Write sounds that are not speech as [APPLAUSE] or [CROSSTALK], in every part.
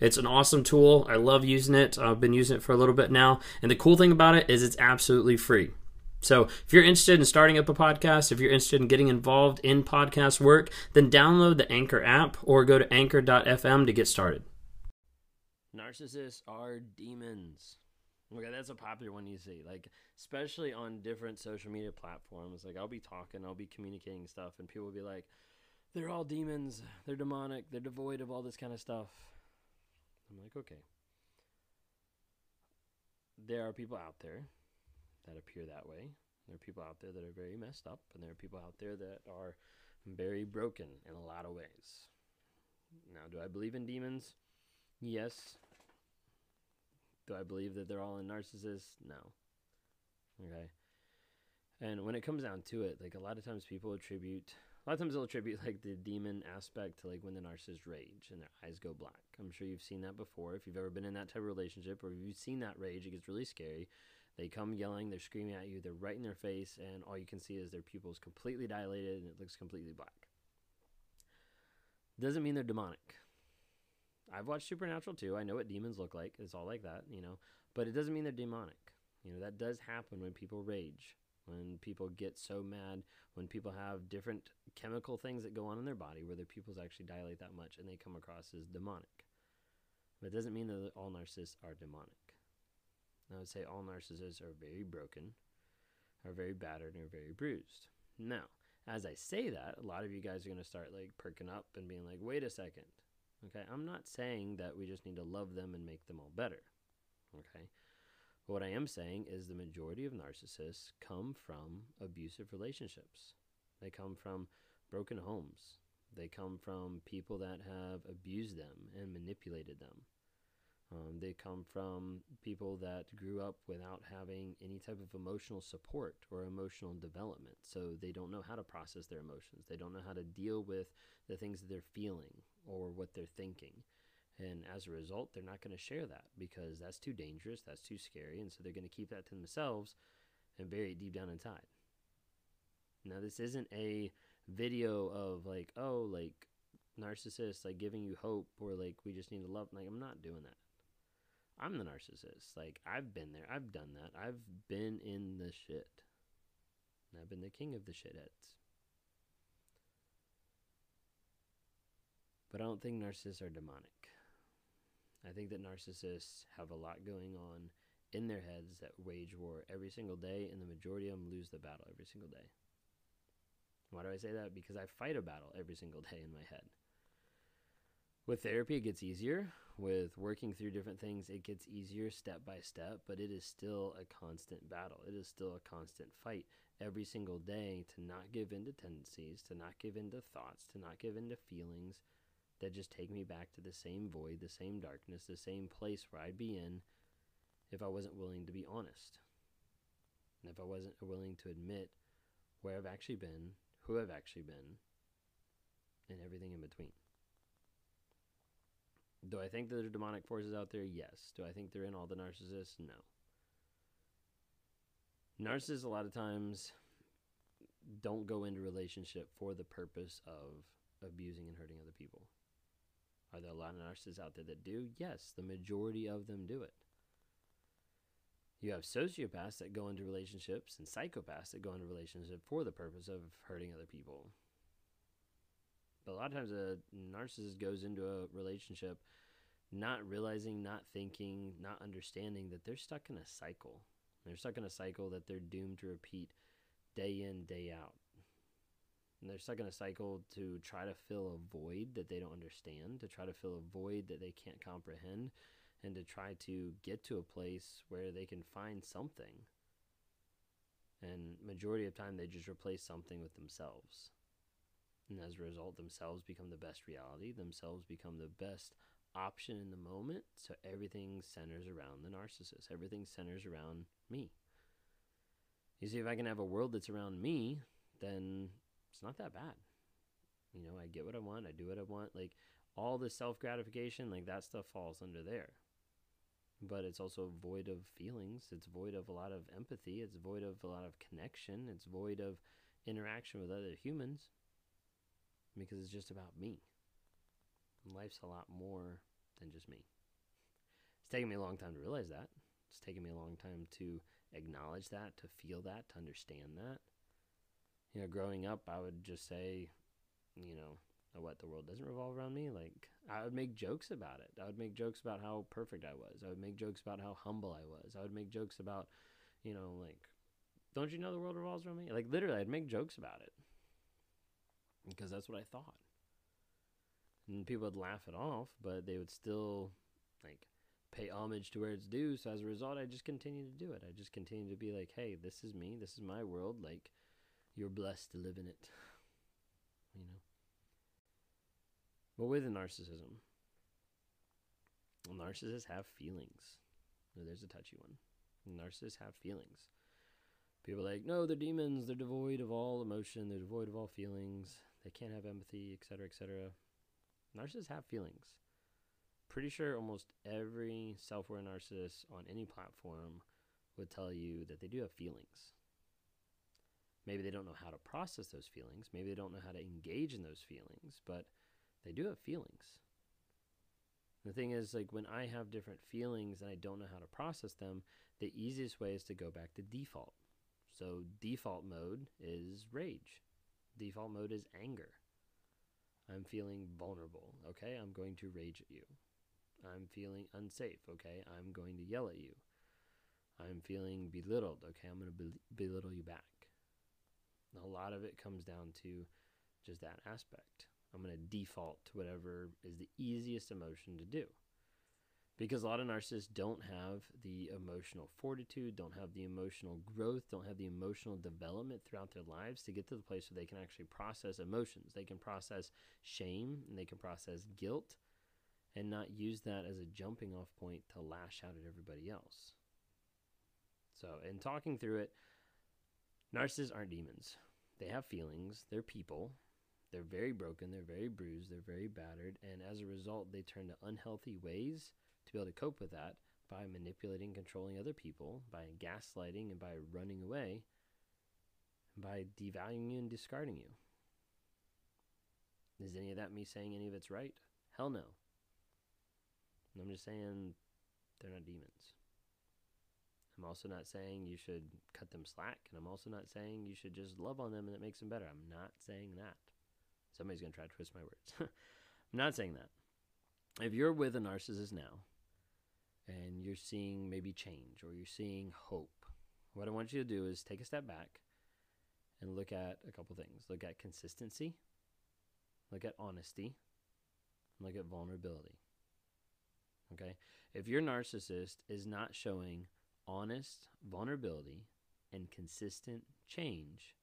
It's an awesome tool. I love using it. I've been using it for a little bit now. And the cool thing about it is it's absolutely free. So if you're interested in starting up a podcast, if you're interested in getting involved in podcast work, then download the Anchor app or go to anchor.fm to get started. Narcissists are demons. Okay, that's a popular one you see, like especially on different social media platforms. Like I'll be talking, I'll be communicating stuff, and people will be like, "They're all demons. They're demonic. They're devoid of all this kind of stuff." I'm like, okay. There are people out there that appear that way. There are people out there that are very messed up, and there are people out there that are very broken in a lot of ways. Now, do I believe in demons? Yes. Do I believe that they're all in narcissists? No. Okay. And when it comes down to it, like a lot of times people attribute lot of times they'll attribute like the demon aspect to like when the narcissist rage and their eyes go black. I'm sure you've seen that before. If you've ever been in that type of relationship or you've seen that rage, it gets really scary. They come yelling, they're screaming at you, they're right in their face, and all you can see is their pupils completely dilated and it looks completely black. Doesn't mean they're demonic. I've watched Supernatural too. I know what demons look like. It's all like that, you know. But it doesn't mean they're demonic. You know, that does happen when people rage when people get so mad, when people have different chemical things that go on in their body where their pupils actually dilate that much and they come across as demonic. But it doesn't mean that all narcissists are demonic. I would say all narcissists are very broken, are very battered, and are very bruised. Now, as I say that, a lot of you guys are going to start like perking up and being like, wait a second. Okay, I'm not saying that we just need to love them and make them all better. Okay, but what I am saying is the majority of narcissists come from abusive relationships. They come from broken homes. They come from people that have abused them and manipulated them. Um, they come from people that grew up without having any type of emotional support or emotional development. So they don't know how to process their emotions. They don't know how to deal with the things that they're feeling or what they're thinking. And as a result, they're not going to share that because that's too dangerous, that's too scary. And so they're going to keep that to themselves and bury it deep down inside. Now, this isn't a video of like, oh, like narcissists like giving you hope or like we just need to love. Like, I'm not doing that. I'm the narcissist. Like, I've been there, I've done that, I've been in the shit. And I've been the king of the shitheads. But I don't think narcissists are demonic. I think that narcissists have a lot going on in their heads that wage war every single day, and the majority of them lose the battle every single day. Why do I say that? Because I fight a battle every single day in my head. With therapy, it gets easier. With working through different things, it gets easier step by step, but it is still a constant battle. It is still a constant fight every single day to not give in to tendencies, to not give in to thoughts, to not give in to feelings, that just take me back to the same void, the same darkness, the same place where I'd be in if I wasn't willing to be honest. And if I wasn't willing to admit where I've actually been, who I've actually been, and everything in between. Do I think that there are demonic forces out there? Yes. Do I think they're in all the narcissists? No. Narcissists, a lot of times, don't go into relationship for the purpose of abusing and hurting other people. Are there a lot of narcissists out there that do? Yes, the majority of them do it. You have sociopaths that go into relationships and psychopaths that go into relationships for the purpose of hurting other people. But a lot of times a narcissist goes into a relationship not realizing, not thinking, not understanding that they're stuck in a cycle. They're stuck in a cycle that they're doomed to repeat day in, day out and they're stuck in a cycle to try to fill a void that they don't understand, to try to fill a void that they can't comprehend, and to try to get to a place where they can find something. And majority of time they just replace something with themselves. And as a result, themselves become the best reality, themselves become the best option in the moment. So everything centers around the narcissist. Everything centers around me. You see, if I can have a world that's around me, then it's not that bad. You know, I get what I want, I do what I want. Like all the self gratification, like that stuff falls under there. But it's also void of feelings. It's void of a lot of empathy. It's void of a lot of connection. It's void of interaction with other humans because it's just about me. Life's a lot more than just me. It's taken me a long time to realize that. It's taken me a long time to acknowledge that, to feel that, to understand that. You know, growing up, I would just say, you know, oh, what the world doesn't revolve around me. Like, I would make jokes about it. I would make jokes about how perfect I was. I would make jokes about how humble I was. I would make jokes about, you know, like, don't you know the world revolves around me? Like, literally, I'd make jokes about it because that's what I thought. And people would laugh it off, but they would still, like, pay homage to where it's due. So as a result, I just continue to do it. I just continue to be like, hey, this is me. This is my world. Like, you're blessed to live in it. [LAUGHS] You know? But with narcissism, narcissists have feelings. Oh, there's a touchy one. Narcissists have feelings. People like, no, they're demons. They're devoid of all emotion. They're devoid of all feelings. They can't have empathy, etc., etc. Narcissists have feelings pretty sure almost every self aware narcissist on any platform would tell you that they do have feelings. Maybe they don't know how to process those feelings. Maybe they don't know how to engage in those feelings, but they do have feelings. The thing is, like, when I have different feelings and I don't know how to process them, the easiest way is to go back to default. So, default mode is rage, default mode is anger. I'm feeling vulnerable. Okay, I'm going to rage at you. I'm feeling unsafe. Okay, I'm going to yell at you. I'm feeling belittled. Okay, I'm going to be- belittle you back. A lot of it comes down to just that aspect. I'm going to default to whatever is the easiest emotion to do. Because a lot of narcissists don't have the emotional fortitude, don't have the emotional growth, don't have the emotional development throughout their lives to get to the place where they can actually process emotions. They can process shame and they can process guilt and not use that as a jumping off point to lash out at everybody else. So, in talking through it, narcissists aren't demons. They have feelings, they're people. They're very broken, they're very bruised, they're very battered, and as a result, they turn to unhealthy ways to be able to cope with that by manipulating, controlling other people, by gaslighting, and by running away, by devaluing you and discarding you. Is any of that me saying any of it's right? Hell no. I'm just saying they're not demons. Also not saying you should cut them slack, and I'm also not saying you should just love on them and it makes them better. I'm not saying that. Somebody's going to try to twist my words. [LAUGHS] I'm not saying that. If you're with a narcissist now and you're seeing maybe change or you're seeing hope, what I want you to do is take a step back and look at a couple things. Look at consistency, look at honesty, look at vulnerability. Okay? If your narcissist is not showing honest vulnerability and consistent change,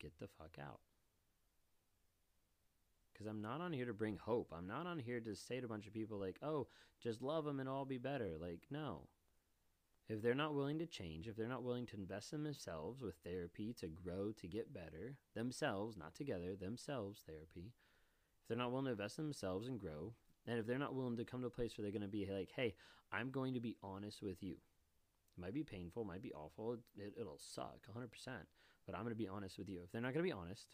get the fuck out. Because I'm not on here to bring hope. I'm not on here to say to a bunch of people, like, oh, just love them and all be better. Like, no. If they're not willing to change, if they're not willing to invest in themselves with therapy to grow, to get better, themselves, not together, themselves therapy, if they're not willing to invest in themselves and grow, and if they're not willing to come to a place where they're going to be like, hey, I'm going to be honest with you. It might be painful, might be awful, it, it'll suck 100%, but I'm going to be honest with you. If they're not going to be honest,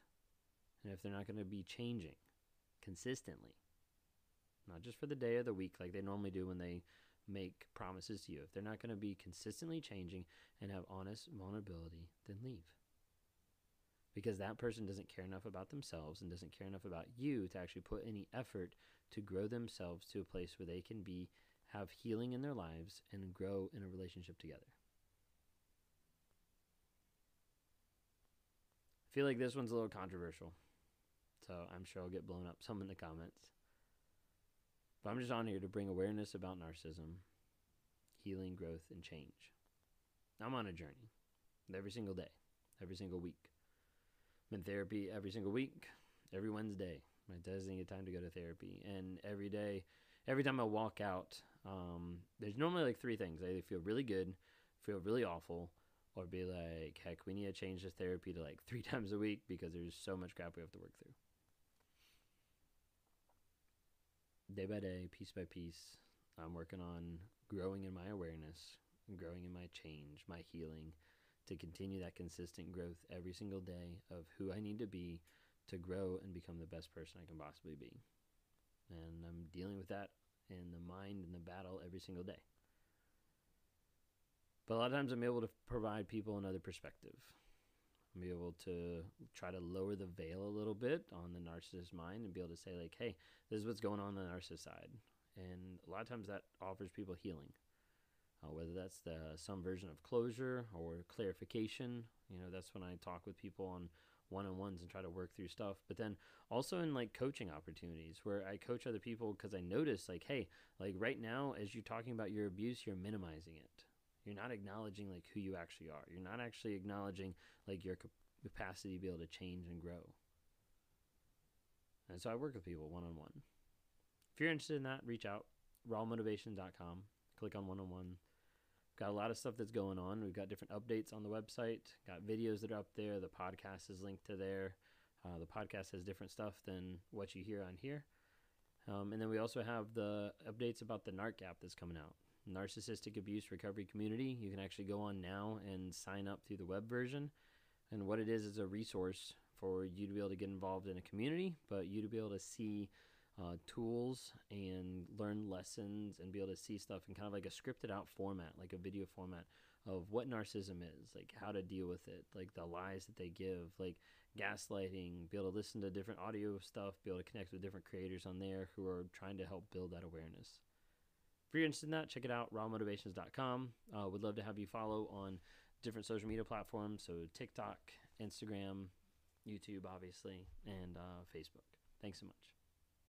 and if they're not going to be changing consistently, not just for the day or the week like they normally do when they make promises to you, if they're not going to be consistently changing and have honest vulnerability, then leave. Because that person doesn't care enough about themselves and doesn't care enough about you to actually put any effort to grow themselves to a place where they can be have healing in their lives and grow in a relationship together. I feel like this one's a little controversial. So I'm sure I'll get blown up some in the comments. But I'm just on here to bring awareness about narcissism, healing, growth, and change. I'm on a journey every single day, every single week. I'm in therapy every single week, every Wednesday my designated time to go to therapy. And every day, every time I walk out, um, there's normally like three things. I either feel really good, feel really awful, or be like, heck, we need to change this therapy to like [LAUGHS] three times a week because there's so much crap we have to work through. Day by day, piece by piece, I'm working on growing in my awareness, growing in my change, my healing, to continue that consistent growth every single day of who I need to be to grow and become the best person I can possibly be. And I'm dealing with that in the mind and the battle every single day. But a lot of times I'm able to provide people another perspective. I'm able to try to lower the veil a little bit on the narcissist mind and be able to say, like, hey, this is what's going on, on the narcissist side. And a lot of times that offers people healing. Uh, whether that's the, some version of closure or clarification, you know, that's when I talk with people on one on ones and try to work through stuff. But then also in like coaching opportunities where I coach other people because I notice, like, hey, like right now, as you're talking about your abuse, you're minimizing it you're not acknowledging like who you actually are. You're not actually acknowledging like your capacity to be able to change and grow. And so I work with people one on one. If you're interested in that, reach out rawmotivation.com. Click on one on one. Got a lot of stuff that's going on. We've got different updates on the website. Got videos that are up there. The podcast is linked to there. Uh, the podcast has different stuff than what you hear on here. Um, and then we also have the updates about the NARC app that's coming out. Narcissistic Abuse Recovery Community. You can actually go on now and sign up through the web version. And what it is is a resource for you to be able to get involved in a community, but you to be able to see uh, tools and learn lessons and be able to see stuff in kind of like a scripted out format, like a video format of what narcissism is, like how to deal with it, like the lies that they give, like gaslighting, be able to listen to different audio stuff, be able to connect with different creators on there who are trying to help build that awareness if you're interested in that, check it out, rawmotivations.com. Uh, would love to have you follow on different social media platforms. So TikTok, Instagram, YouTube, obviously, and uh, Facebook. Thanks so much.